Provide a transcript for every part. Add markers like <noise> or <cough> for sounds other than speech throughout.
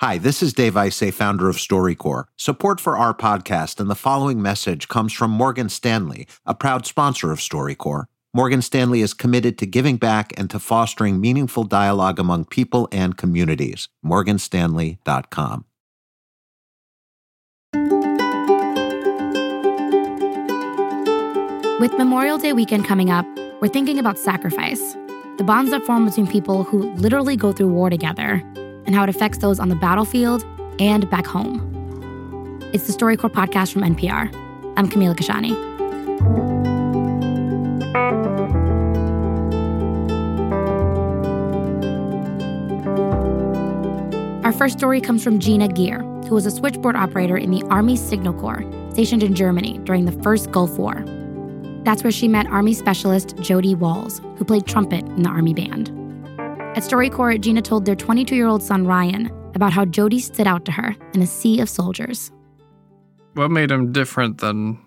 Hi, this is Dave Isay, founder of StoryCorps. Support for our podcast and the following message comes from Morgan Stanley, a proud sponsor of StoryCorps. Morgan Stanley is committed to giving back and to fostering meaningful dialogue among people and communities. Morganstanley.com. With Memorial Day weekend coming up, we're thinking about sacrifice the bonds that form between people who literally go through war together and how it affects those on the battlefield and back home. It's the StoryCorps podcast from NPR. I'm Camila Kashani. Our first story comes from Gina Gear, who was a switchboard operator in the Army Signal Corps stationed in Germany during the first Gulf War. That's where she met Army specialist Jody Walls, who played trumpet in the Army band. At StoryCorps, Gina told their 22 year old son Ryan about how Jody stood out to her in a sea of soldiers. What made him different than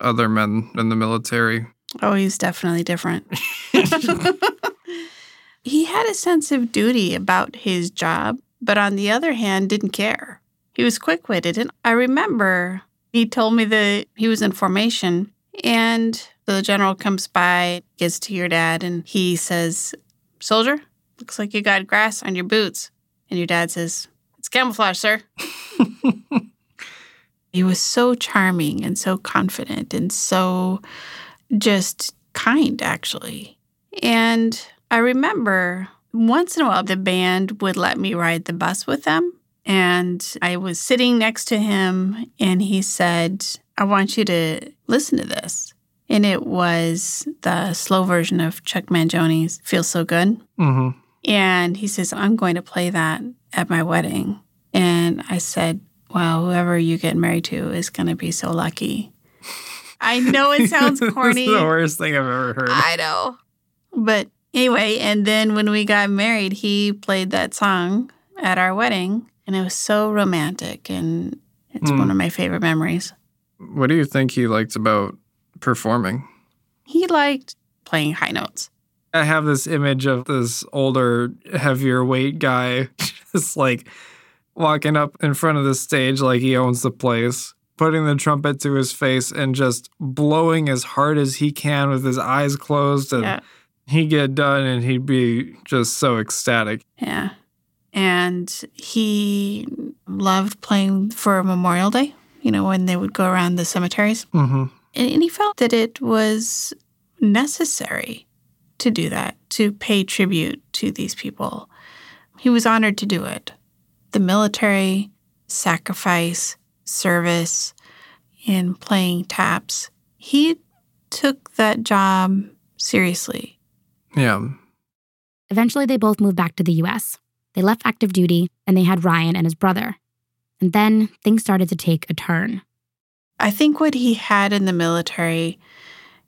other men in the military? Oh, he's definitely different. <laughs> he had a sense of duty about his job, but on the other hand, didn't care. He was quick witted. And I remember he told me that he was in formation and the general comes by, gets to your dad, and he says, Soldier, looks like you got grass on your boots. And your dad says, It's camouflage, sir. <laughs> he was so charming and so confident and so just kind, actually. And I remember once in a while the band would let me ride the bus with them. And I was sitting next to him, and he said, I want you to listen to this. And it was the slow version of Chuck Mangione's Feels So Good. Mm-hmm. And he says, I'm going to play that at my wedding. And I said, Well, whoever you get married to is going to be so lucky. I know it sounds <laughs> corny. the worst thing I've ever heard. I know. But anyway, and then when we got married, he played that song at our wedding. And it was so romantic. And it's Hmm. one of my favorite memories. What do you think he liked about performing? He liked playing high notes. I have this image of this older, heavier weight guy <laughs> just like walking up in front of the stage like he owns the place, putting the trumpet to his face and just blowing as hard as he can with his eyes closed. And Yeah. he'd get done and he'd be just so ecstatic. Yeah. And he loved playing for Memorial Day, you know, when they would go around the cemeteries. Mm-hmm. And, and he felt that it was necessary to do that, to pay tribute to these people. He was honored to do it. The military, sacrifice, service, and playing taps. He took that job seriously. Yeah. Eventually, they both moved back to the US. They left active duty and they had Ryan and his brother. And then things started to take a turn. I think what he had in the military,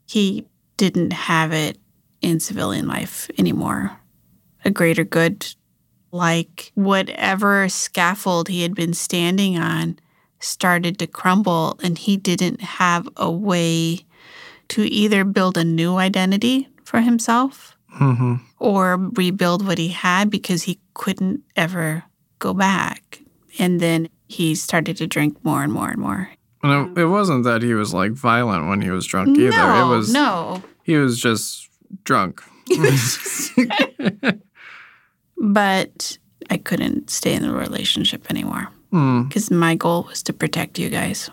he didn't have it in civilian life anymore. A greater good, like whatever scaffold he had been standing on, started to crumble, and he didn't have a way to either build a new identity for himself Mm-hmm. or rebuild what he had because he couldn't ever go back. And then he started to drink more and more and more. And it, it wasn't that he was like violent when he was drunk either. no, it was no. he was just drunk. <laughs> But I couldn't stay in the relationship anymore Hmm. because my goal was to protect you guys.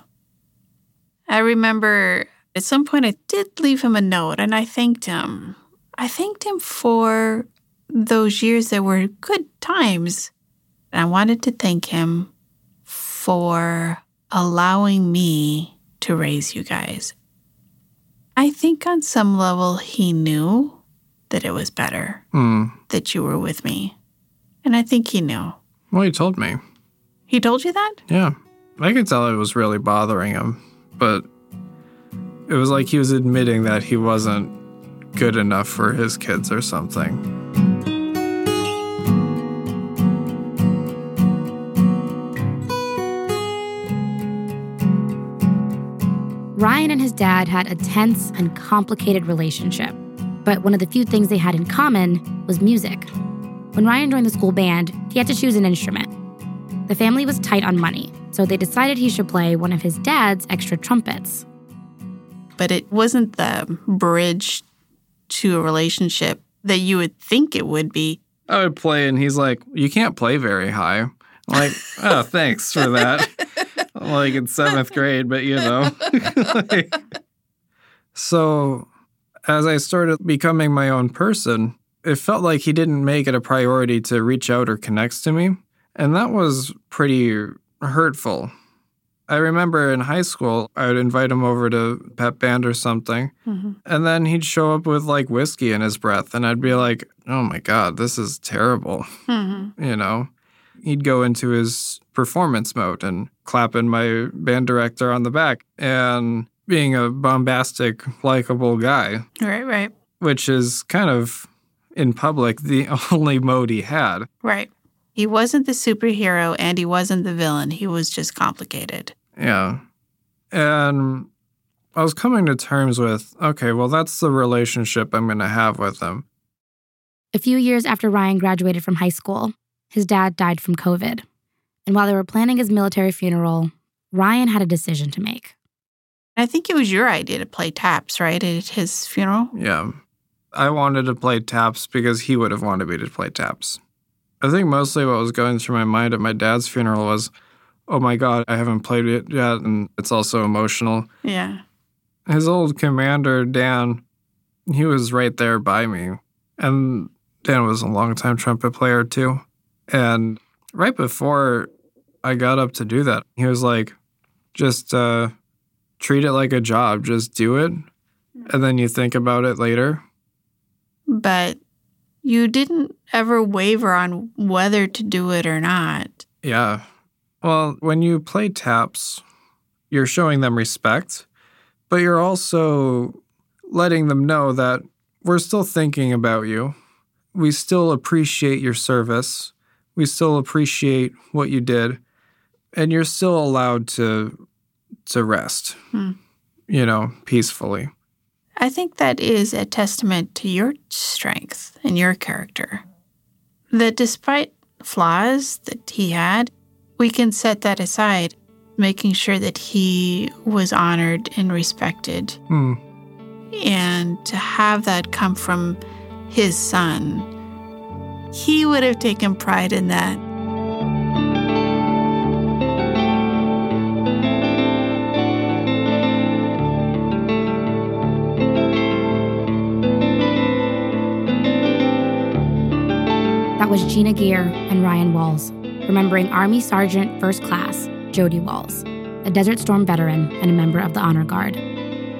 I remember at some point I did leave him a note and I thanked him. I thanked him for those years that were good times. And I wanted to thank him for allowing me to raise you guys. I think on some level he knew that it was better Hmm. that you were with me. And I think he knew. Well, he told me. He told you that? Yeah. I could tell it was really bothering him, but it was like he was admitting that he wasn't good enough for his kids or something. Ryan and his dad had a tense and complicated relationship, but one of the few things they had in common was music. When Ryan joined the school band, he had to choose an instrument. The family was tight on money, so they decided he should play one of his dad's extra trumpets. But it wasn't the bridge to a relationship that you would think it would be. I would play, and he's like, "You can't play very high." I'm like, oh, thanks for that. <laughs> like in seventh grade, but you know. <laughs> like, so, as I started becoming my own person, it felt like he didn't make it a priority to reach out or connect to me, and that was pretty hurtful. I remember in high school, I would invite him over to pep band or something, Mm-hmm. and then he'd show up with like whiskey in his breath, and I'd be like, "Oh my god, this is terrible." Mm-hmm. You know, he'd go into his performance mode and clapping my band director on the back and being a bombastic, likable guy, Right, right, which is kind of in public the <laughs> only mode he had. right. He wasn't the superhero and he wasn't the villain. He was just complicated. Yeah. And I was coming to terms with okay, well, that's the relationship I'm going to have with him. A few years after Ryan graduated from high school, his dad died from COVID. And while they were planning his military funeral, Ryan had a decision to make. I think it was your idea to play taps, right, at his funeral? Yeah. I wanted to play taps because he would have wanted me to play taps. I think mostly what was going through my mind at my dad's funeral was, oh my God, I haven't played it yet. And it's also emotional. Yeah. His old commander, Dan, he was right there by me. And Dan was a longtime trumpet player too. And right before I got up to do that, he was like, just uh, treat it like a job, just do it. And then you think about it later. But you didn't ever waver on whether to do it or not. Yeah. Well, when you play taps, you're showing them respect, but you're also letting them know that we're still thinking about you. We still appreciate your service. We still appreciate what you did. And you're still allowed to to rest. Hmm. You know, peacefully. I think that is a testament to your strength and your character. That despite flaws that he had, we can set that aside, making sure that he was honored and respected. Hmm. And to have that come from his son, he would have taken pride in that. Was Gina Gear and Ryan Walls, remembering Army Sergeant First Class Jody Walls, a Desert Storm veteran and a member of the Honor Guard.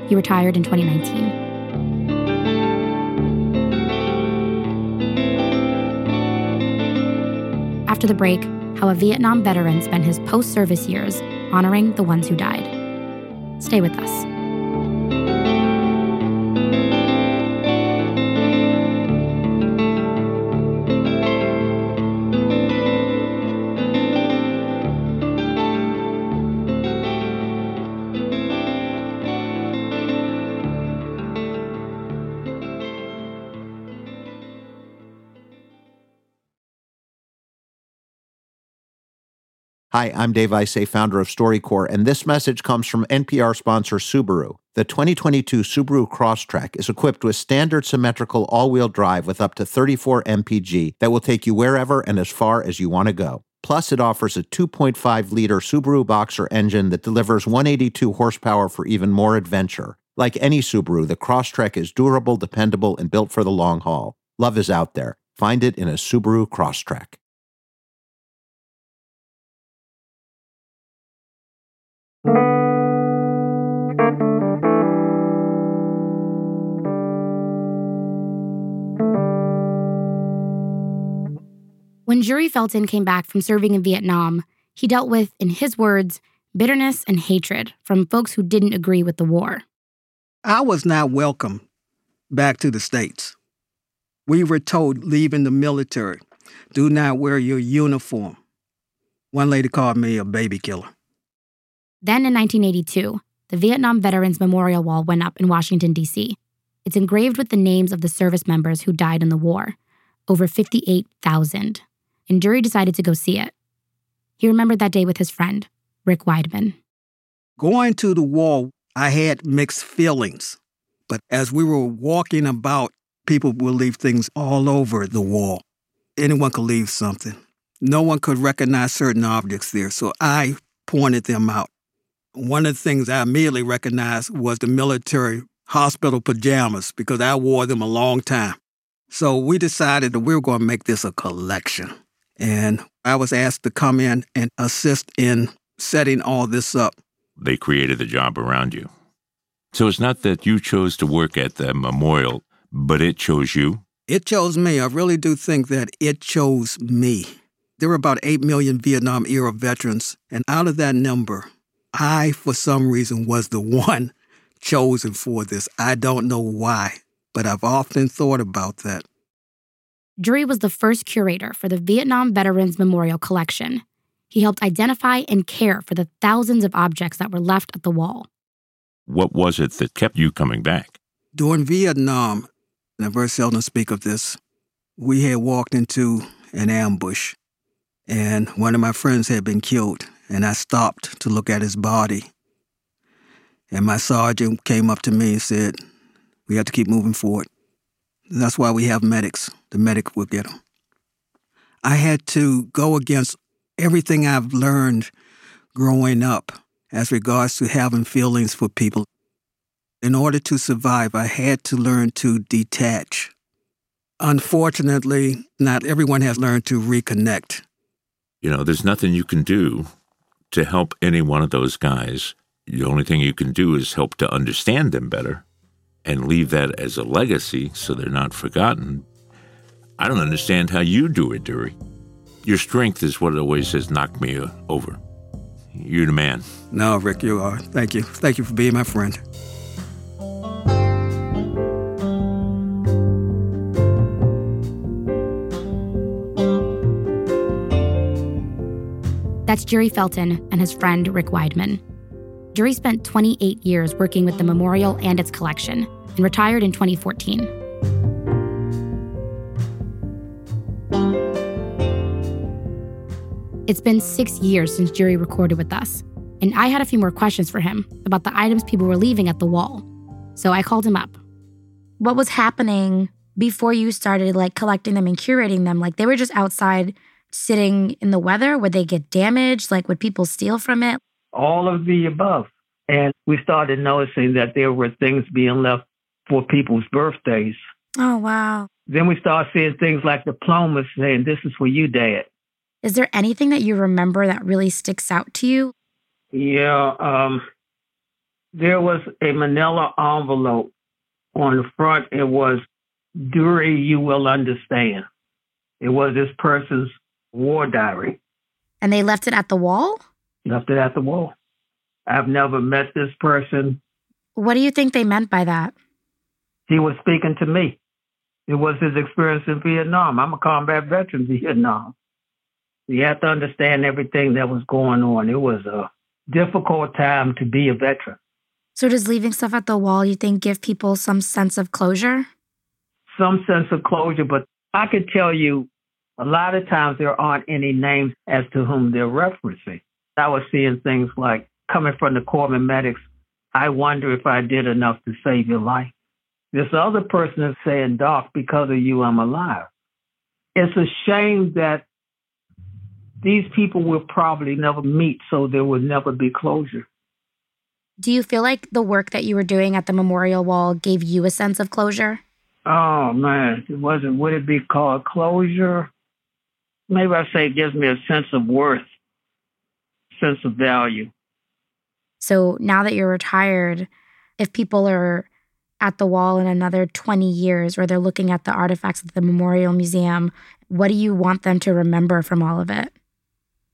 He retired in 2019. After the break, how a Vietnam veteran spent his post service years honoring the ones who died. Stay with us. Hi, I'm Dave Isay, founder of StoryCorps, and this message comes from NPR sponsor Subaru. The 2022 Subaru Crosstrek is equipped with standard symmetrical all-wheel drive with up to 34 mpg that will take you wherever and as far as you want to go. Plus, it offers a 2.5-liter Subaru Boxer engine that delivers 182 horsepower for even more adventure. Like any Subaru, the Crosstrek is durable, dependable, and built for the long haul. Love is out there. Find it in a Subaru Crosstrek. When Duery Felton came back from serving in Vietnam, he dealt with, in his words, bitterness and hatred from folks who didn't agree with the war. I was not welcome back to the States. We were told leaving the military, do not wear your uniform. One lady called me a baby killer. Then in 1982, the Vietnam Veterans Memorial Wall went up in Washington, D.C. It's engraved with the names of the service members who died in the war over 58,000. And Duery decided to go see it. He remembered that day with his friend, Rick Weidman. Going to the wall, I had mixed feelings. But as we were walking about, people would leave things all over the wall. Anyone could leave something. No one could recognize certain objects there, so I pointed them out. One of the things I immediately recognized was the military hospital pajamas because I wore them a long time. So we decided that we were going to make this a collection. And I was asked to come in and assist in setting all this up. They created the job around you. So it's not that you chose to work at the memorial, but it chose you? It chose me. I really do think that it chose me. There were about 8 million Vietnam era veterans, and out of that number, I, for some reason, was the one <laughs> chosen for this. I don't know why, but I've often thought about that. Duery was the first curator for the Vietnam Veterans Memorial Collection. He helped identify and care for the thousands of objects that were left at the wall. What was it that kept you coming back? During Vietnam, and I very seldom speak of this, we had walked into an ambush, and one of my friends had been killed, and I stopped to look at his body. And my sergeant came up to me and said, We have to keep moving forward. That's why we have medics. The medic will get them. I had to go against everything I've learned growing up as regards to having feelings for people. In order to survive, I had to learn to detach. Unfortunately, not everyone has learned to reconnect. You know, there's nothing you can do to help any one of those guys. The only thing you can do is help to understand them better and leave that as a legacy so they're not forgotten. I don't understand how you do it, Duery. Your strength is what always has knocked me uh, over. You're the man. No, Rick, you are. Thank you. Thank you for being my friend. That's Duery Felton and his friend Rick Weidman. Duery spent 28 years working with the memorial and its collection and retired in 2014. It's been six years since Duery recorded with us, and I had a few more questions for him about the items people were leaving at the wall. So I called him up. What was happening before you started like collecting them and curating them? Like they were just outside sitting in the weather? Would they get damaged? Like would people steal from it? all of the above. And we started noticing that there were things being left for people's birthdays. Oh, wow. Then we start seeing things like diplomas saying, This is for you, Dad. Is there anything that you remember that really sticks out to you? Yeah, um, there was a manila envelope on the front. It was, Duery, you will understand. It was this person's war diary. And they left it at the wall? Left it at the wall. I've never met this person. What do you think they meant by that? He was speaking to me. It was his experience in Vietnam. I'm a combat veteran Vietnam. You have to understand everything that was going on. It was a difficult time to be a veteran. So, does leaving stuff at the wall, you think, give people some sense of closure? Some sense of closure, but I could tell you a lot of times there aren't any names as to whom they're referencing. I was seeing things like coming from the Corpsman medics, I wonder if I did enough to save your life. This other person is saying, Doc, because of you, I'm alive. It's a shame that these people will probably never meet, so there will never be closure. Do you feel like the work that you were doing at the memorial wall gave you a sense of closure? Oh man, it wasn't. Would it be called closure? Maybe I say it gives me a sense of worth sense of value. So now that you're retired, if people are at the wall in another 20 years or they're looking at the artifacts at the Memorial Museum, what do you want them to remember from all of it?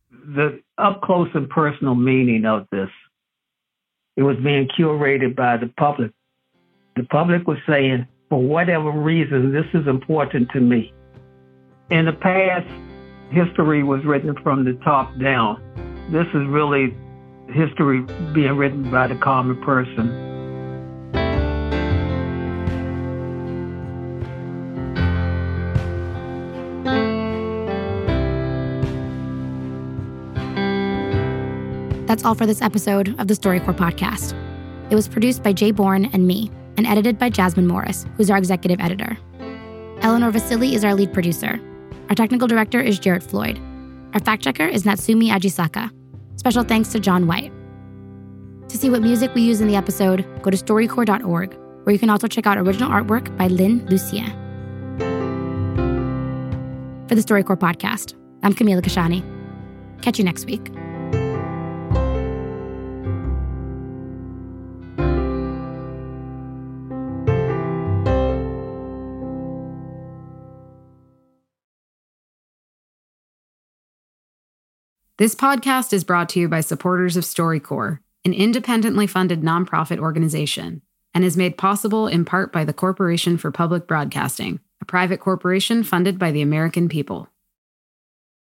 The up close and personal meaning of this. It was being curated by the public. The public was saying, for whatever reason, this is important to me. In the past, history was written from the top down. This is really history being written by the common person. That's all for this episode of the StoryCorps podcast. It was produced by Jay Bourne and me, and edited by Jasmine Morris, who's our executive editor. Eleanor Vassili is our lead producer. Our technical director is Jarrett Floyd. Our fact checker is Natsumi Ajisaka. Special thanks to John White. To see what music we use in the episode, go to storycorps.org, where you can also check out original artwork by Lynn Lucien. For the StoryCorps podcast, I'm Camila Kashani. Catch you next week. This podcast is brought to you by supporters of StoryCorps, an independently funded nonprofit organization, and is made possible in part by the Corporation for Public Broadcasting, a private corporation funded by the American people.